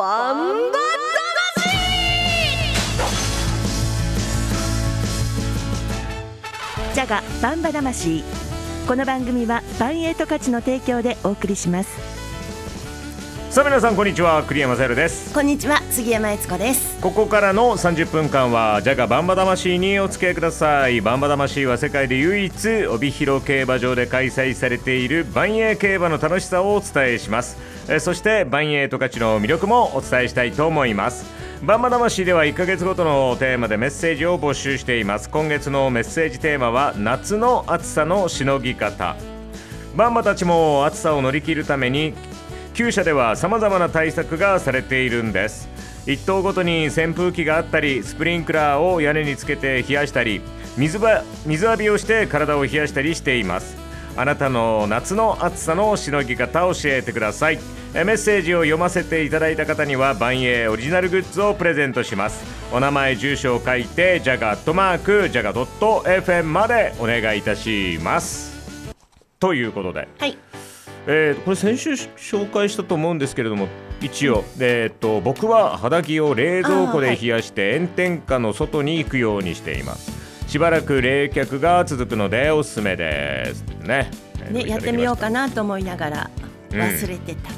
バンバ魂。ジャガバンバ魂。この番組はバンエイト価値の提供でお送りします。さあ皆さんこんにちは栗山さゆです。こんにちは杉山悦子です。ここからの30分間はジャガバンバ魂にお付き合いください。バンバ魂は世界で唯一帯広競馬場で開催されている万栄競馬の楽しさをお伝えします。えそして万栄十勝の魅力もお伝えしたいと思います。バンバ魂では1ヶ月ごとのテーマでメッセージを募集しています。今月のメッセージテーマは夏の暑さのしのぎ方。バンバたちも暑さを乗り切るために厩舎ではさまざまな対策がされているんです。1棟ごとに扇風機があったりスプリンクラーを屋根につけて冷やしたり水ば水浴びをして体を冷やしたりしています。あなたの夏の暑さのしのぎ方を教えてください。メッセージを読ませていただいた方には万栄オリジナルグッズをプレゼントします。お名前住所を書いてジャガットマークジャガドット .fm までお願いいたします。ということで、はい。えー、これ先週紹介したと思うんですけれども一応、えーと、僕は肌着を冷蔵庫で冷やして炎天下の外に行くようにしています。しばらく冷却が続くのでおすすめです。ね。ねやってみようかなと思いながら忘れてた、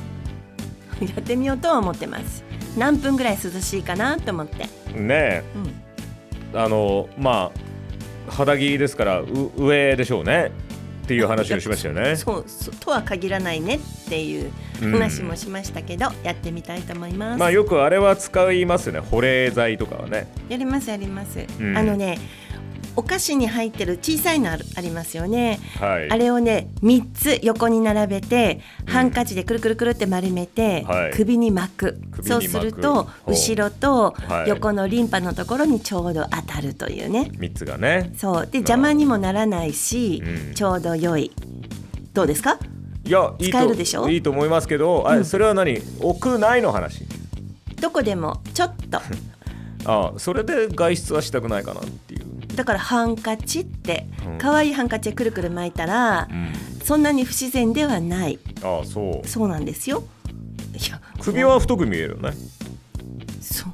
うん、やってみようとは思ってます。何分ぐらい涼しいかなと思って。ね。うん、あのまあ肌着ですから上でしょうねっていう話をしましたよね。そうとは限らないねっていう話もしましたけど、うん、やってみたいと思います。まあよくあれは使いますね。保冷剤とかはね。やりますやります。うん、あのね。お菓子に入ってる小さいのありますよね、はい、あれをね3つ横に並べて、うん、ハンカチでくるくるくるって丸めて、はい、首に巻く。そうすると後ろと横のリンパのところにちょうど当たるというね。3つがね。そう。で邪魔にもならないし、うん、ちょうど良い。どうですか？いやいいといいと思いますけど、あそれは何？屋内の話。どこでもちょっと。あそれで外出はしたくないかなっていうだからハンカチって可愛いハンカチでくるくる巻いたら、うん、そんなに不自然ではない。ああそう。そうなんですよ。いや首は太く見えるよね。そ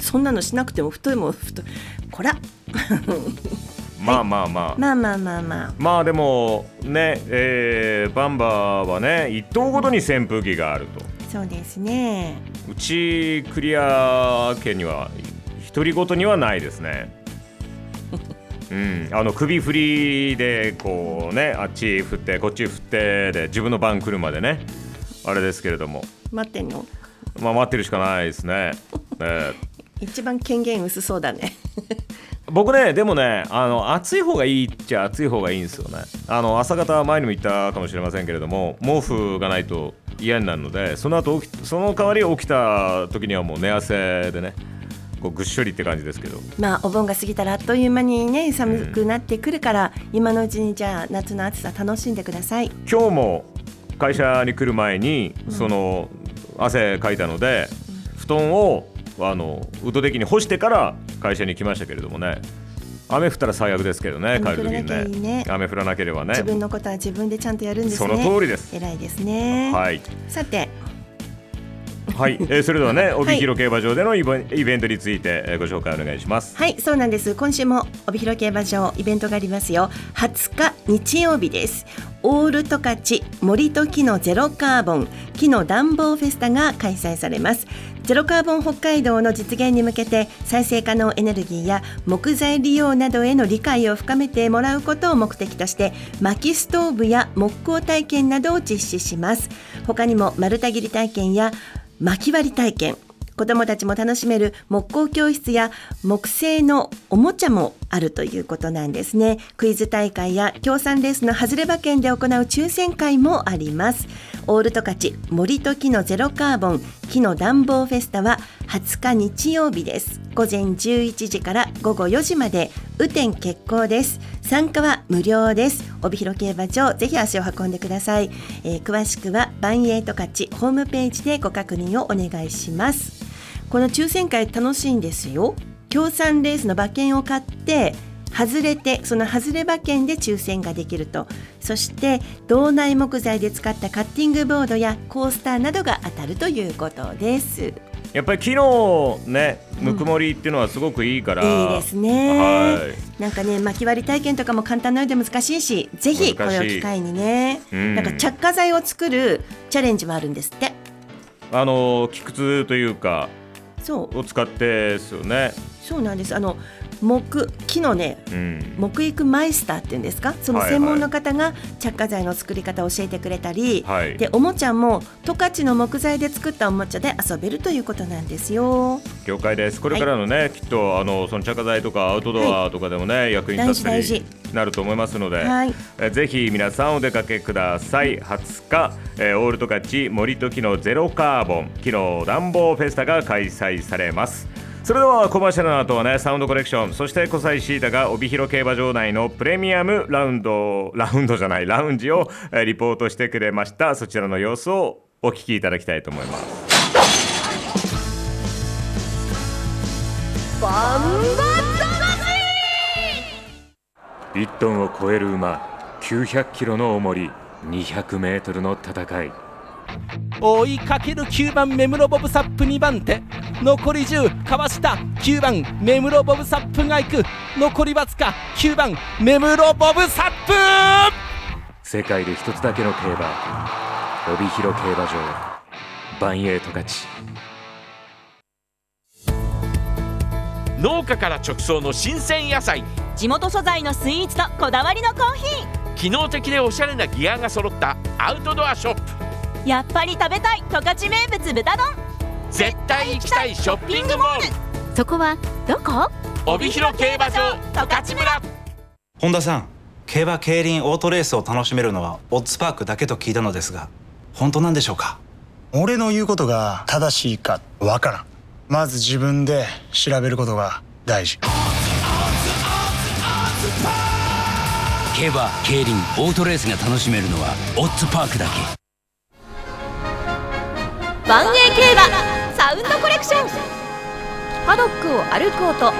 そんなのしなくても太いも太い。こら。まあまあまあ、まあまあまあまあ。まあでもね、えー、バンバーはね一棟ごとに扇風機があると、そうですね。うちクリア家には一人ごとにはないですねうん、あの首振りでこうねあっち振ってこっち振ってで自分の番来るまでね。あれですけれども。待ってんの？まあ待ってるしかないですね、えー、一番権限薄そうだね。僕ねでもねあの暑い方がいいっちゃ暑い方がいいんですよね。あの朝方前にも言ったかもしれませんけれども毛布がないと嫌になるのでその後その代わり起きた時にはもう寝汗でねこうぐっしょりって感じですけどまあお盆が過ぎたらあっという間にね寒くなってくるから、うん、今のうちにじゃあ夏の暑さ楽しんでください今日も会社に来る前に、その汗かいたので、うん、布団をあのウッドデッキに干してから会社に来ましたけれどもね雨降ったら最悪ですけどね、帰る時にね雨降らなければね。自分のことは自分でちゃんとやるんですね。その通りです。偉いですね。はい。さて、はい、えー、それではね帯広競馬場でのイベントについてご紹介お願いします。はい。そうなんです。今週も帯広競馬場イベントがありますよ。20日日曜日です。オール十勝森と木のゼロカーボン木の暖房フェスタが開催されます。ゼロカーボン北海道の実現に向けて再生可能エネルギーや木材利用などへの理解を深めてもらうことを目的として薪ストーブや木工体験などを実施します。他にも丸太切り体験や薪割り体験。子どもたちも楽しめる木工教室や木製のおもちゃもあるということなんですね。クイズ大会や協賛レースの外れ馬券で行う抽選会もあります。オールト勝ち森と木のゼロカーボン木の暖房フェスタは20日日曜日です。午前11時から午後4時まで雨天決行です。参加は無料です。帯広競馬場ぜひ足を運んでください、えー、詳しくはバンエイト勝ちホームページでご確認をお願いします。この抽選会楽しいんですよ。協賛レースの馬券を買って外れてその外れ馬券で抽選ができると。そして道内木材で使ったカッティングボードやコースターなどが当たるということです。やっぱり昨日ねぬくもりっていうのはすごくいいから、いいですね、はい。なんかね巻き割り体験とかも簡単なようで難しいしぜひこれを機会にね、うん。なんか着火剤を作るチャレンジもあるんですって。あの木くずというかそう。を使ってですよね。そうなんです。あの木木のねうん。木育マイスターっていうんですか？そのはいはい専門の方が着火剤の作り方を教えてくれたり、はい。でおもちゃも十勝の木材で作ったおもちゃで遊べるということなんですよ。了解です。これからのね、きっとあのその着火剤とかアウトドアとかでもね、役に立った大事りなると思いますので、はい、えぜひ皆さんお出かけください。20日、えーオールトカチ森と木のゼロカーボン木の暖房フェスタが開催されます。それではコマーシャルの後はねサウンドコレクション。そして小西シータが帯広競馬場内のプレミアムラウンドラウンドじゃないラウンジをリポートしてくれました。そちらの様子をお聞きいただきたいと思います。バンバ魂1トンを超える馬900キロの重り200メートルの戦い。追いかける9番目室ボブサップ2番手。残り10かわした。9番目室ボブサップが行く。残りわずか9番目室ボブサップ。世界で一つだけの競馬。帯広競馬場。バンエイト勝ち。農家から直送の新鮮野菜。地元素材のスイーツとこだわりのコーヒ機能的でおしゃれなギアが揃ったアウトドアショップ。ーやっぱり食べたい十勝名物豚丼。絶対行きたいショッピングモール。そこはどこ？帯広競馬場十勝村。本田さん競馬競輪オートレースを楽しめるのはオッズパークだけと聞いたのですが本当なんでしょうか？俺の言うことが正しいかわからん。まず自分で調べることが大事。競馬競輪オートレースが楽しめるのはオッズパークだけ万栄競馬サウンドコレクション。パドックを歩く音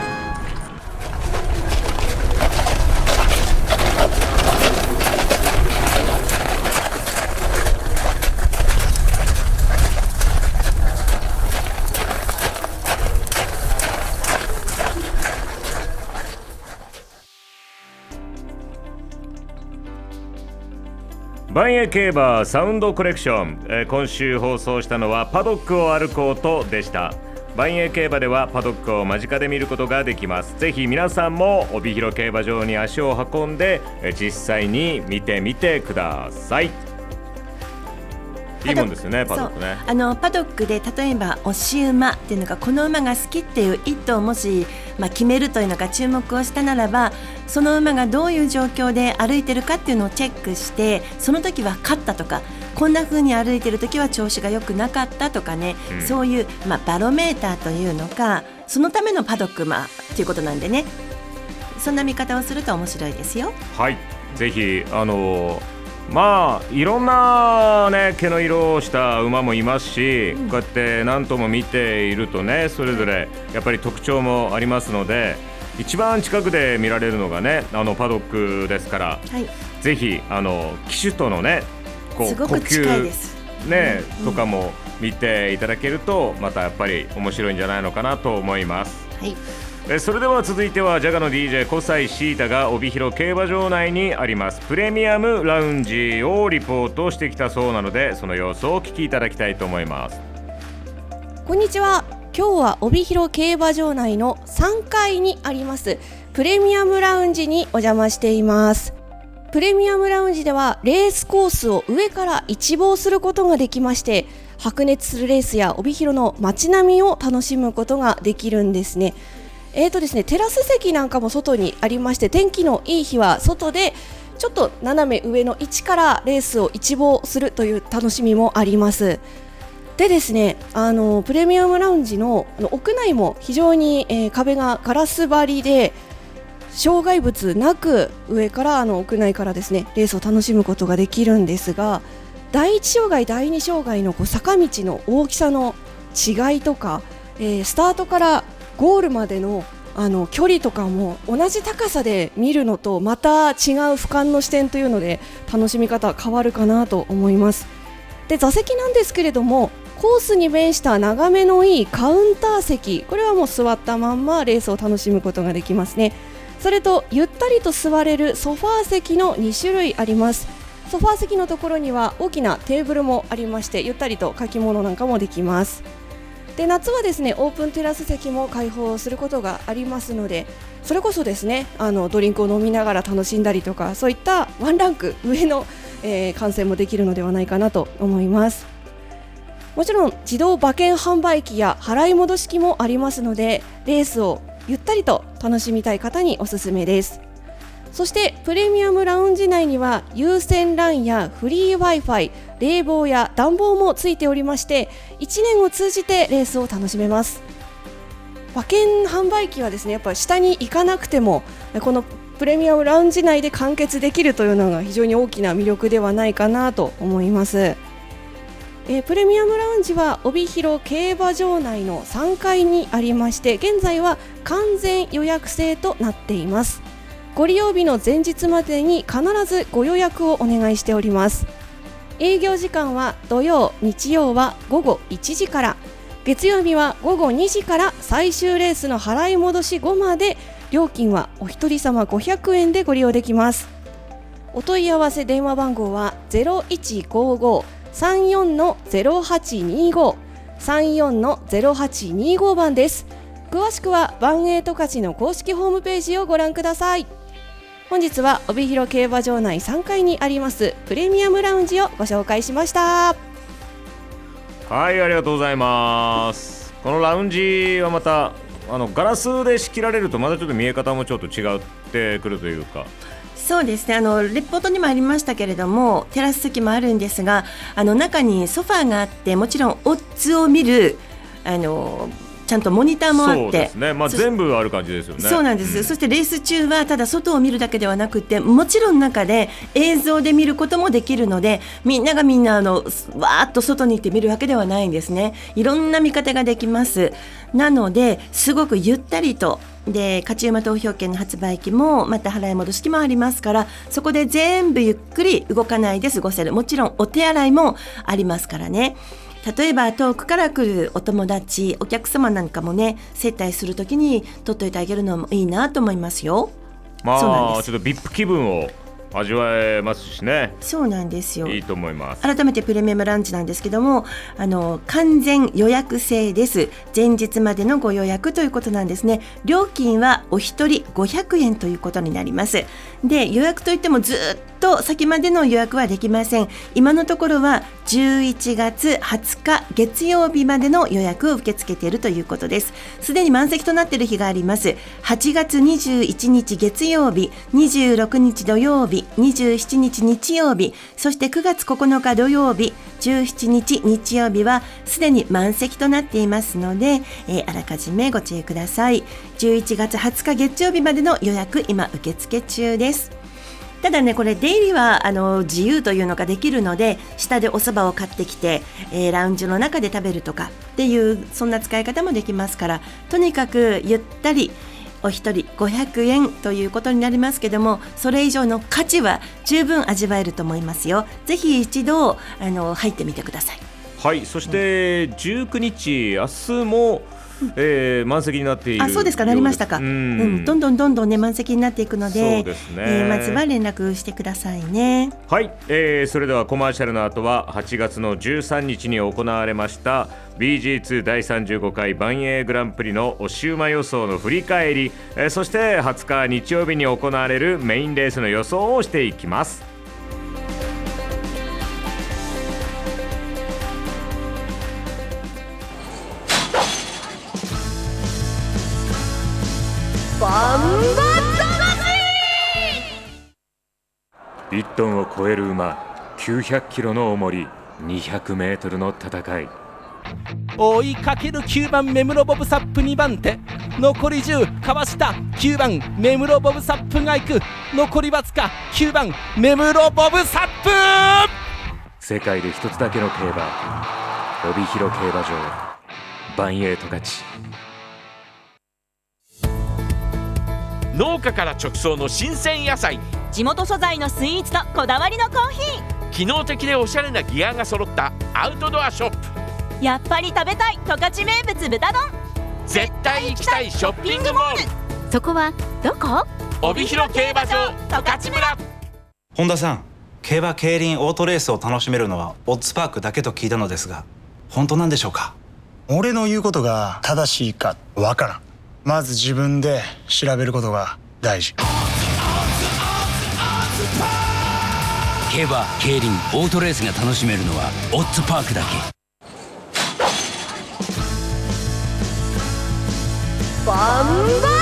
万栄競馬サウンドコレクション、えー今週放送したのはパドックを歩こうとでした。万栄競馬ではパドックを間近で見ることができます。ぜひ皆さんも帯広競馬場に足を運んでえ実際に見てみてください。いいもんですよねパドックね。あのパドックで例えば推し馬っていうのがこの馬が好きっていう一頭をもし、まあ、決めるというのが注目をしたならばその馬がどういう状況で歩いてるかっていうのをチェックしてその時は勝ったとかこんな風に歩いてる時は調子が良くなかったとかね、うん。そういう、まあ、バロメーターというのかそのためのパドック馬っていうことなんでね。そんな見方をすると面白いですよ。はい。ぜひあのーまあいろんなね毛の色をした馬もいますし、こうやって何とも見ているとねそれぞれやっぱり特徴もありますので一番近くで見られるのがねあのパドックですからはい、ぜひあの騎手とのねこすごく近いです。ね、うんとかも見ていただけるとまたやっぱり面白いんじゃないのかなと思います。はいえそれでは続いてはジャガの DJ 小西シータが帯広競馬場内にありますプレミアムラウンジをリポートしてきたそうなのでその様子をお聞きいただきたいと思いますこんにちは。今日は帯広競馬場内の3階にありますプレミアムラウンジにお邪魔しています。プレミアムラウンジではレースコースを上から一望することができまして白熱するレースや帯広の街並みを楽しむことができるんですね。えーとですね、テラス席なんかも外にありまして天気のいい日は外でちょっと斜め上の位置からレースを一望するという楽しみもあります。でですねあのプレミアムラウンジの屋内も非常に、えー壁がガラス張りで障害物なく上からあの屋内からですねレースを楽しむことができるんですが第一障害、第二障害のこう坂道の大きさの違いとか、えースタートからゴールまでのあの距離とかも同じ高さで見るのとまた違う俯瞰の視点というので楽しみ方変わるかなと思います。で座席なんですけれどもコースに面した眺めのいいカウンター席これはもう座ったまんまレースを楽しむことができますね。それとゆったりと座れるソファー席の2種類あります。ソファー席のところには大きなテーブルもありましてゆったりと書き物なんかもできます。で夏はですねオープンテラス席も開放することがありますのでそれこそですねあのドリンクを飲みながら楽しんだりとかそういったワンランク上の、えー観戦もできるのではないかなと思います。もちろん自動馬券販売機や払い戻し機もありますのでレースをゆったりと楽しみたい方におすすめです。そしてプレミアムラウンジ内には有線 LAN やフリー Wi-Fi 冷房や暖房もついておりまして1年を通じてレースを楽しめます馬券販売機はですねやっぱ下に行かなくてもこのプレミアムラウンジ内で完結できるというのが非常に大きな魅力ではないかなと思います。えープレミアムラウンジは帯広競馬場内の3階にありまして現在は完全予約制となっていますご利用日の前日までに必ずご予約をお願いしております。営業時間は土曜日曜は午後1時から。月曜日は午後2時から最終レースの払い戻し後まで料金はお一人様500円でご利用できます。お問い合わせ電話番号は0155-34の0825 34の0825番です。詳しくはバンエイトカチの公式ホームページをご覧ください。本日は帯広競馬場内3階にありますプレミアムラウンジをご紹介しました。はいありがとうございます。このラウンジはまたあのガラスで仕切られるとまたちょっと見え方もちょっと違ってくるというか。そうですね。あのレポートにもありましたけれどもテラス席もあるんですがあの中にソファーがあってもちろんオッズを見るあのちゃんとモニターもあって。そうですね。まあそ全部ある感じですよね。そうなんです、そしてレース中はただ外を見るだけではなくてもちろん中で映像で見ることもできるのでみんながみんなあのわーっと外に行って見るわけではないんですね。いろんな見方ができます。なのですごくゆったりとで勝ち馬投票券の発売機もまた払い戻し機もありますからそこで全部ゆっくり動かないで過ごせる。もちろんお手洗いもありますからね例えば遠くから来るお友達お客様なんかもね接待するときに取っといてあげるのもいいなと思いますよ。まあちょっと VIP 気分を味わえますしね。そうなんですよ。いいと思います。改めてプレミアムランチなんですけどもあの完全予約制です。前日までのご予約ということなんですね。料金はお一人500円ということになります。で予約といってもずっと先までの予約はできません。今のところは11月20日月曜日までの予約を受け付けているということです。すでに満席となっている日があります。8月21日月曜日26日土曜日27日日曜日そして9月9日土曜日17日日曜日はすでに満席となっていますので、えーあらかじめご注意ください。11月20日月曜日までの予約今受付中です。ただねこれ出入りはあの自由というのができるので下でお蕎麦を買ってきて、えーラウンジの中で食べるとかっていうそんな使い方もできますからとにかくゆったりお一人500円ということになりますけどもそれ以上の価値は十分味わえると思いますよ。ぜひ一度あの入ってみてください。はいそして19日明日も、えー満席になっているあそうですか。なりましたか。ううん。ん、どんどんどんどんね満席になっていくのでそうですね。えーまずは連絡してくださいね。はい、えーそれではコマーシャルの後は8月の13日に行われました BG2 第35回万栄グランプリのおシウマ予想の振り返り、えーそして20日日曜日に行われるメインレースの予想をしていきます1トンを超える馬900キロの重り200メートルの戦い。追いかける9番目室ボブサップ2番手。残り10かわした。9番目室ボブサップが行く。残りわずか。9番目室ボブサップ。世界で一つだけの競馬。帯広競馬場。バンエイト勝。ち農家から直送の新鮮野菜。地元素材のスイーツとこだわりのコーヒー。機能的でおしゃれなギアが揃ったアウトドアショップ。やっぱり食べたい十勝名物豚丼。絶対行きたいショッピングモール。そこはどこ？帯広競馬場十勝村。本田さん競馬競輪オートレースを楽しめるのはオッズパークだけと聞いたのですが本当なんでしょうか？俺の言うことが正しいかわからんまず自分で調べることが大事。競馬競輪オートレースが楽しめるのはオッズパークだけ。バンバ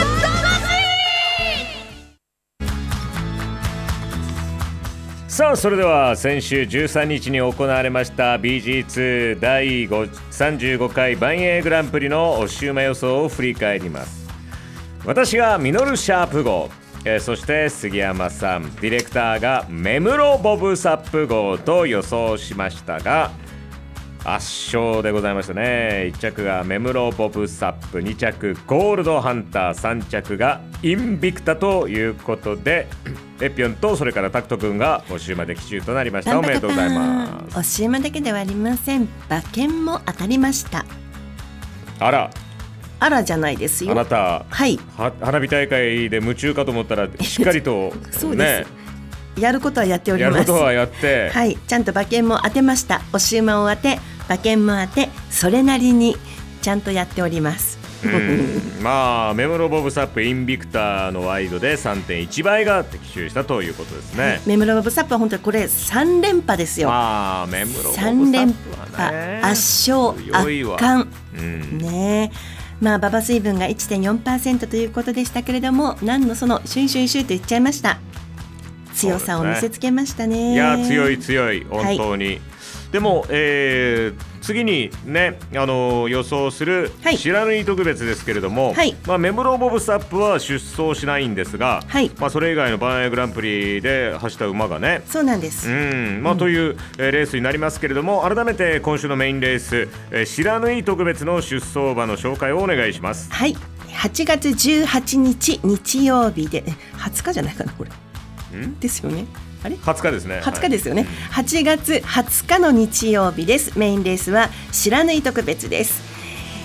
さあそれでは先週13日に行われました BG2 第35回万栄グランプリのお週間予想を振り返ります。私がミノルシャープ号えーそして杉山さんディレクターがメムロボブサップ号と予想しましたが圧勝でございましたね。1着がメムロボブサップ2着ゴールドハンター3着がインビクタということで エピョンとそれからタクト君が募集まで奇襲となりました。おめでとうございます。お週間だけではありません。馬券も当たりました。あら。あらじゃないですよ。あなたはい。は花火大会で夢中かと思ったらしっかりと そうねですやることはやっておりやます。ることはやって、はい。ちゃんと馬券も当てました。お週間を当て馬券も当てそれなりにちゃんとやっております。うん。まあメムロボブサップインビクターのワイドで3.1倍が的中したということですね。メムロボブサップは本当にこれ3連覇ですよ。まあメムロボブサ3連ップはね。覇。圧勝圧巻。うん。ねえ。まあ馬場水分が1.4%ということでしたけれども何のそのシュンシュンシュンと言っちゃいました強さを見せつけましたね。いや強い強い本当に、でも、えー次にねあの予想するはい。知らぬい特別ですけれども、はい。まあ、メムロボブサップは出走しないんですが、はい。まあ、それ以外のバンエーグランプリで走った馬がねそうなんです、うんまあ、という、えーレースになりますけれども改めて今週のメインレース、えー、知らぬい特別の出走馬の紹介をお願いします。はい。8月18日日曜日でえ20日じゃないかなこれ。んですよね。あれ？20日ですね。20日ですよね、8月20日の日曜日です。メインレースは知らぬい特別です、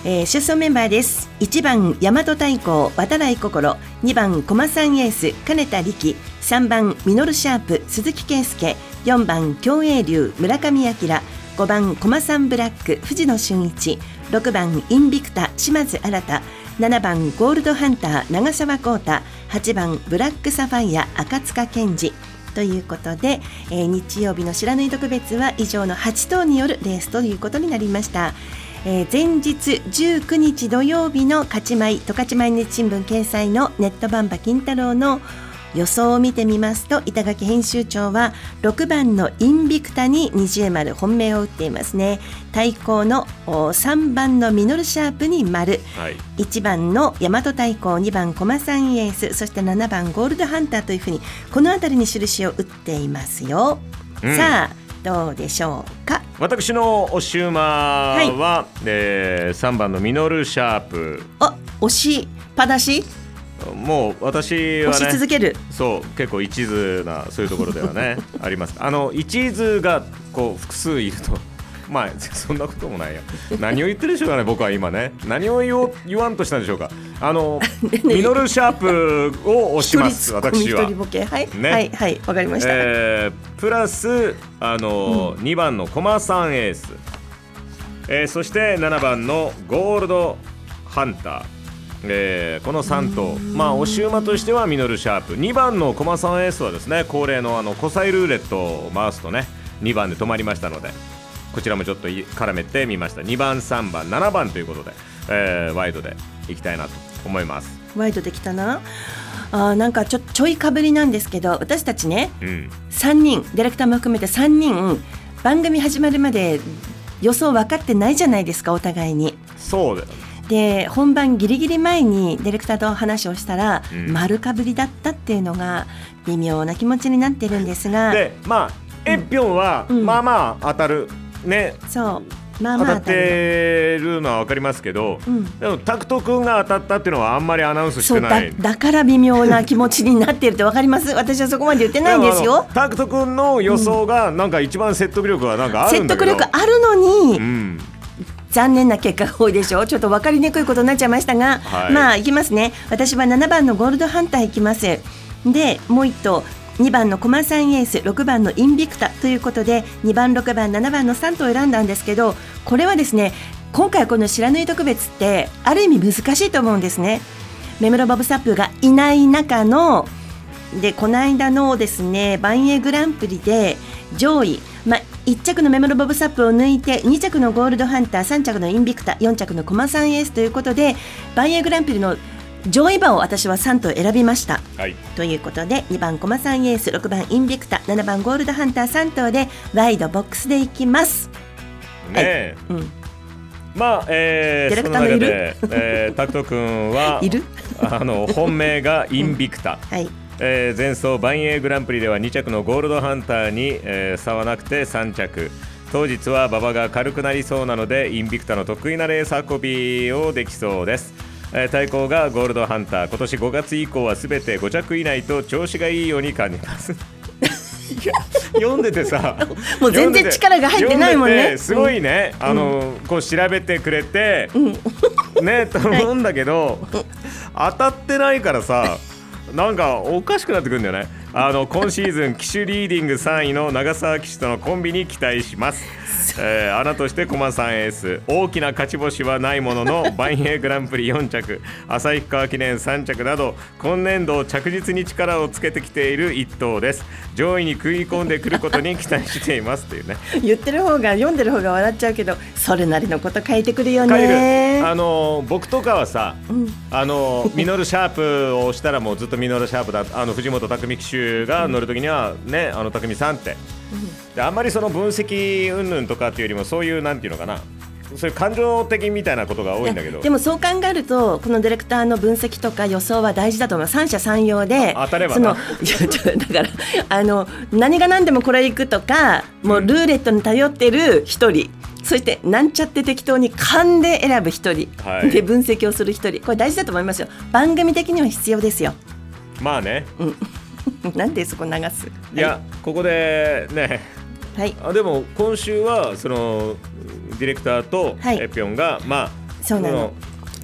えー出走メンバーです。1番大和太鼓渡来心。2番駒さんエース金田力。3番ミノルシャープ鈴木圭介。4番競泳流村上彰5番駒さんブラック藤野俊一。6番インビクタ島津新。7番ゴールドハンター長澤浩太8番ブラックサファイア赤塚健二ということで、えー日曜日の知らぬい特別は以上の8頭によるレースということになりました。えー前日19日土曜日の勝ち米十勝毎日新聞掲載のネットバンバ金太郎の予想を見てみますと板垣編集長は6番のインビクタに二重丸本命を打っていますね。対抗のお3番のミノルシャープに丸。はい。1番の大和太鼓2番駒さんエース。そして7番ゴールドハンターというふうにこの辺りに印を打っていますよ、うん。さあどうでしょうか？私のおしゅうまは、えー、3番のミノルシャープ。あ押しパダシ？もう私は押し続ねける。そう結構一途なそういうところではね あります。あの一途がこう複数いるとまあそんなこともないや。何を言ってるでしょうかね僕は今ね。何を言おう言わんとしたんでしょうか。あの ミノルシャープを押します私は。一人ボケ。はい、ね。はいはいわかりました、えープラスあの、2番のコマさんエース、えーそして7番のゴールドハンター、えーこの3頭。まあ押し馬としてはミノルシャープ。2番のコマさんエースはですね恒例のあのコサイルーレットを回すとね2番で止まりましたのでこちらもちょっとい絡めてみました。2番3番7番ということで、えーワイドでいきたいなと思います。ワイドできたな。あーなんかちょちょいかぶりなんですけど私たちねうん。3人ディレクターも含めて3人番組始まるまで予想分かってないじゃないですかお互いに。そうだよで本番ギリギリ前にディレクターと話をしたら、うん。丸かぶりだったっていうのが微妙な気持ちになってるんですが。でまあエッピョンは、うん。まあまあ当たる。ね。そう。まあまあ当たる。てるのは分かりますけど、うん。でもタクト君が当たったっていうのはあんまりアナウンスしてない。だから微妙な気持ちになってるってわかります？私はそこまで言ってないんですよ。のタクト君の予想がなんか一番説得力がなんかあるん説だけど、得力あるのに、うん、残念な結果が多いでしょう。ちょっと分かりにくいことになっちゃいましたが、はい。まあいきますね。私は7番のゴールドハンターいきます。でもう一頭。2番のコマサンエース。6番のインビクタ。ということで2番6番7番の3頭を選んだんですけどこれはですね今回この知らぬい特別ってある意味難しいと思うんですね。メムロボブサップがいない中のでこの間のですねバンエーグランプリで上位、まあ、1着のメモロボブサップを抜いて2着のゴールドハンター3着のインビクタ4着のコマサンエースということでバンエーグランプリの上位馬を私は3頭選びました。はい。ということで2番コマサンエース6番インビクタ7番ゴールドハンター3頭でワイドボックスでいきます。ねえ、うん。まあ、えー、ディレクターのいる？えー、タクト君は いる？あの本命がインビクタ、はいえー前走バンエーグランプリでは2着のゴールドハンターに、えー差はなくて3着。当日は馬場が軽くなりそうなのでインビクタの得意なレース運びをできそうです、えー対抗がゴールドハンター。今年5月以降はすべて5着以内と調子がいいように感じます。い や読んでてさ。もう全然力が入ってないもんね。すごいね、あのこう調べてくれて、ねと思うんだけど、当たってないからさなんかおかしくなってくるんだよね。あの今シーズン騎手リーディング3位の長澤騎手とのコンビに期待します、えー、穴として駒さんエース。大きな勝ち星はないもののバンエーグランプリ4着。旭川記念3着など今年度着実に力をつけてきている一頭です。上位に食い込んでくることに期待しています。というね。言ってる方が読んでる方が笑っちゃうけどそれなりのこと書いてくるよ帰ねる。あの僕とかはさ、ん。あのミノルシャープを押したらもうずっとミノルシャープだあの藤本匠騎手が乗るときにはねあの匠さんって、であんまりその分析云々とかっていうよりもそういうなんていうのかな。そういう感情的みたいなことが多いんだけど。でもそう考えるとこのディレクターの分析とか予想は大事だと思う。三者三様であ当たればそのだからあの何が何でもこれいくとかもうルーレットに頼ってる一人。そしてなんちゃって適当に勘で選ぶ一人、はい。で分析をする一人。これ大事だと思いますよ。番組的には必要ですよ。まあね なんでそこ流す？いや、ここでね。はい。あでも今週はそのディレクターとはい。エピョンが、まあそうなの。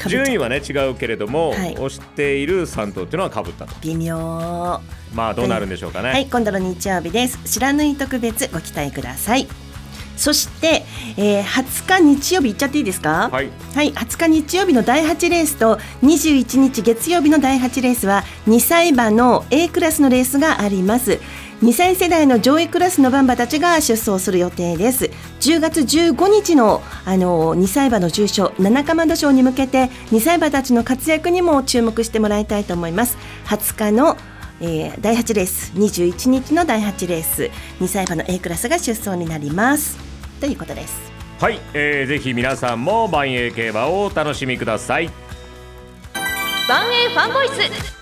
順位はね違うけれども、はい。押している3頭っていうのはかぶったと。微妙。まあどうなるんでしょうかね、はい、今度の日曜日です。知らぬい特別ご期待ください。そして、えー、20日日曜日行っちゃっていいですか？はいはい、20日日曜日の第8レースと21日月曜日の第8レースは2歳馬の A クラスのレースがあります。2歳世代の上位クラスのバンバたちが出走する予定です。10月15日のあの2歳馬の重賞七かまど賞に向けて2歳馬たちの活躍にも注目してもらいたいと思います。20日のえー第8レース21日の第8レース2歳馬の A クラスが出走になりますということです。はい、えー、ぜひ皆さんも万栄競馬をお楽しみください。万栄ファンボイス。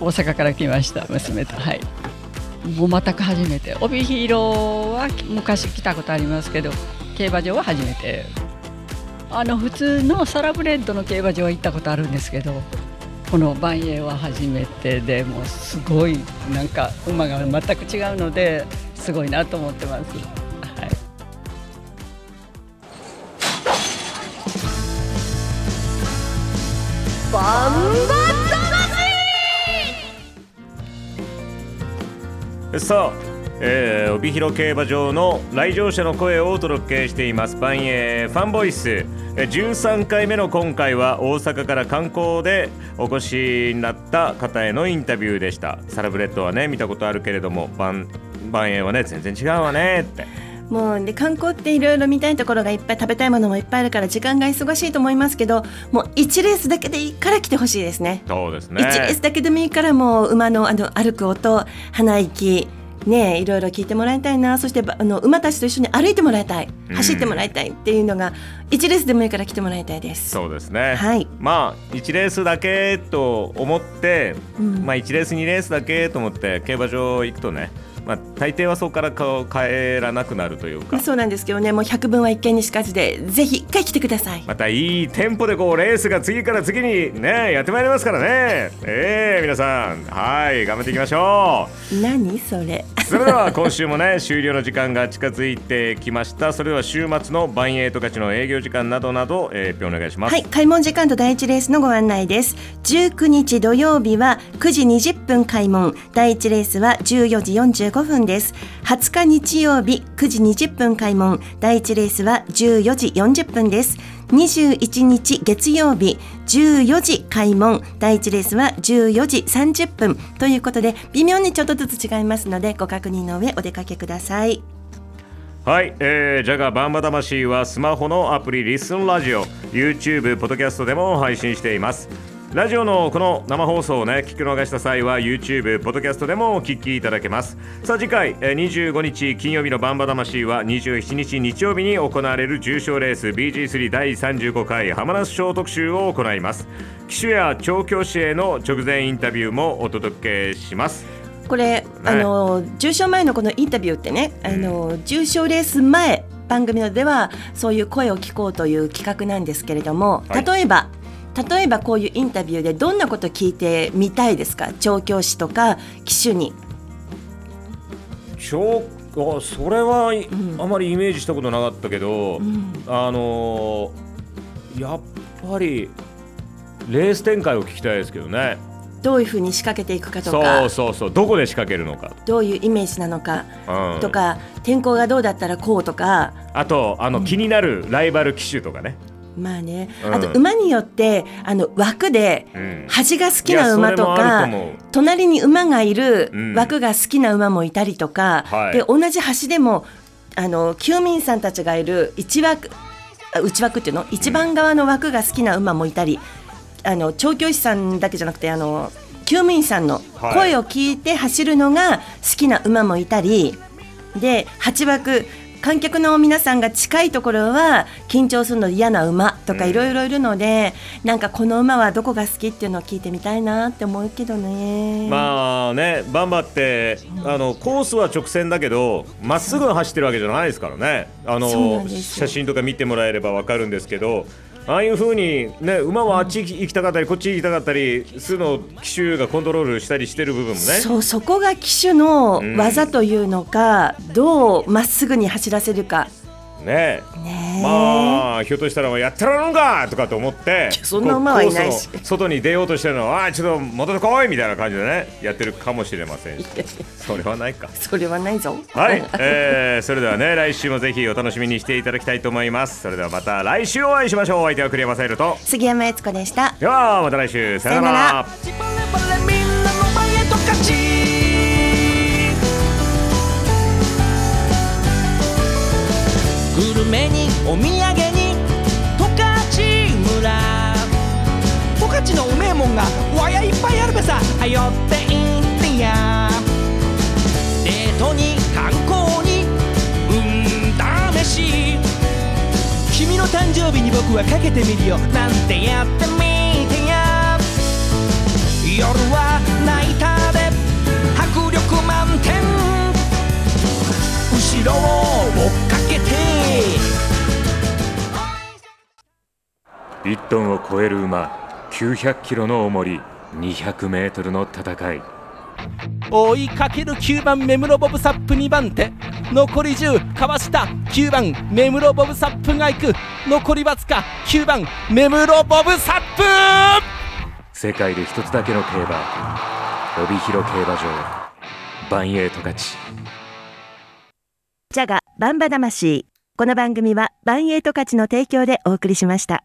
大阪から来ました娘と。はい。もう全く初めて。帯広は昔来たことありますけど競馬場は初めて。あの普通のサラブレッドの競馬場は行ったことあるんですけどこの万栄は初めてでもうすごいなんか馬が全く違うのですごいなと思ってます。バンバさあ、えー、帯広競馬場の来場者の声をお届けしています。万栄ファンボイス。13回目の今回は大阪から観光でお越しになった方へのインタビューでした。サラブレッドはね見たことあるけれども万万栄はね全然違うわねって。もうで観光っていろいろ見たいところがいっぱい食べたいものもいっぱいあるから時間が忙しいと思いますけどもう1レースだけでいいから来てほしいですね。そうですね。1レースだけでもいいからもう馬のあの歩く音鼻息ねいろいろ聞いてもらいたいな。そしてばあの馬たちと一緒に歩いてもらいたい。うん。走ってもらいたいっていうのが1レースでもいいから来てもらいたいです。そうですね、はい。まあ1レースだけと思って、うん。まあ1レース2レースだけと思って競馬場行くとねまあ、大抵はそこから顔帰らなくなるというか。そうなんですけどね。もう百分は一見にしかずでぜひ一回来てください。またいいテンポでこうレースが次から次にねやってまいりますからね。ええ皆さん。はい頑張っていきましょう。何それ。それでは今週もね終了の時間が近づいてきました。それでは週末のバンエイト勝ちの営業時間などなど、えー、お願いします。はい開門時間と第一レースのご案内です。19日土曜日は9時20分開門。第一レースは14時45分です。20日日曜日9時20分開門。第一レースは14時40分です。21日月曜日14時開門。第一レースは14時30分。ということで微妙にちょっとずつ違いますのでご確認の上お出かけください。はい、えー、ジャガバンバ魂はスマホのアプリリスンラジオ。YouTube ポッドキャストでも配信しています。ラジオのこの生放送をね聞き逃した際は YouTube、ポッドキャストでもお聞きいただけます。さあ次回25日金曜日のバンバ魂は27日日曜日に行われる重賞レース BG3 第35回浜那須賞特集を行います。騎手や調教師への直前インタビューもお届けします。これ、ね、あの重賞前のこのインタビューってね、あの重賞レース前番組ではそういう声を聞こうという企画なんですけれども、はい、例えば例えばこういうインタビューでどんなこと聞いてみたいですか？調教師とか騎手に。調あそれは、うん、あまりイメージしたことなかったけど、うん、あのー、やっぱりレース展開を聞きたいですけどね。どういうふうに仕掛けていくかとか。そうそうそう。どこで仕掛けるのか。どういうイメージなのか、うん、とか天候がどうだったらこうとか。あとあの、気になるライバル騎手とかねまあね、あと馬によってあの枠で端が好きな馬とか、隣に馬がいる枠が好きな馬もいたりとか、で同じ端でもあの休民さんたちがいる一枠内枠っていうの？一番側の枠が好きな馬もいたり、あの調教師さんだけじゃなくてあの厩務員さんの声を聞いて走るのが好きな馬もいたり、で8枠観客の皆さんが近いところは緊張するの嫌な馬とかいろいろいるので、うん、なんかこの馬はどこが好きっていうのを聞いてみたいなって思うけどね。まあねバンバってあのコースは直線だけどまっすぐ走ってるわけじゃないですからね。あの写真とか見てもらえれば分かるんですけどああいうふうに、ね、馬はあっち行きたかったり、こっち行きたかったりするの機種がコントロールしたりしてる部分もね。そうそこが機種の技というのか、うん、どうまっすぐに走らせるか。ね。ねまあひょっとしたらやってられるのかとかと思ってそんな馬はいないし。外に出ようとしてるのはあちょっと戻ってこいみたいな感じでねやってるかもしれませんそれはないか。それはないぞ。はい、えー、それではね来週もぜひお楽しみにしていただきたいと思います。それではまた来週お会いしましょう。お相手は栗山沙耶と。杉山悦子でした。ではまた来週。さよならグルメにお土産に。十勝村。十勝のうめえもんがわやいっぱいあるべさ。はよっていってや。デートに観光に。うん試し君の誕生日に僕はかけてみるよ。なんてやってみてや。夜はナイターで。迫力満点。後ろを1トンを超える馬900キロの重り200メートルの戦い。追いかける9番目室ボブサップ2番手。残り10かわした。9番目室ボブサップが行く。残りわずか。9番目室ボブサップ。世界で一つだけの競馬。帯広競馬場。バンエイト勝ち。ジャガバンバ魂この番組はバンエイト勝ちの提供でお送りしました。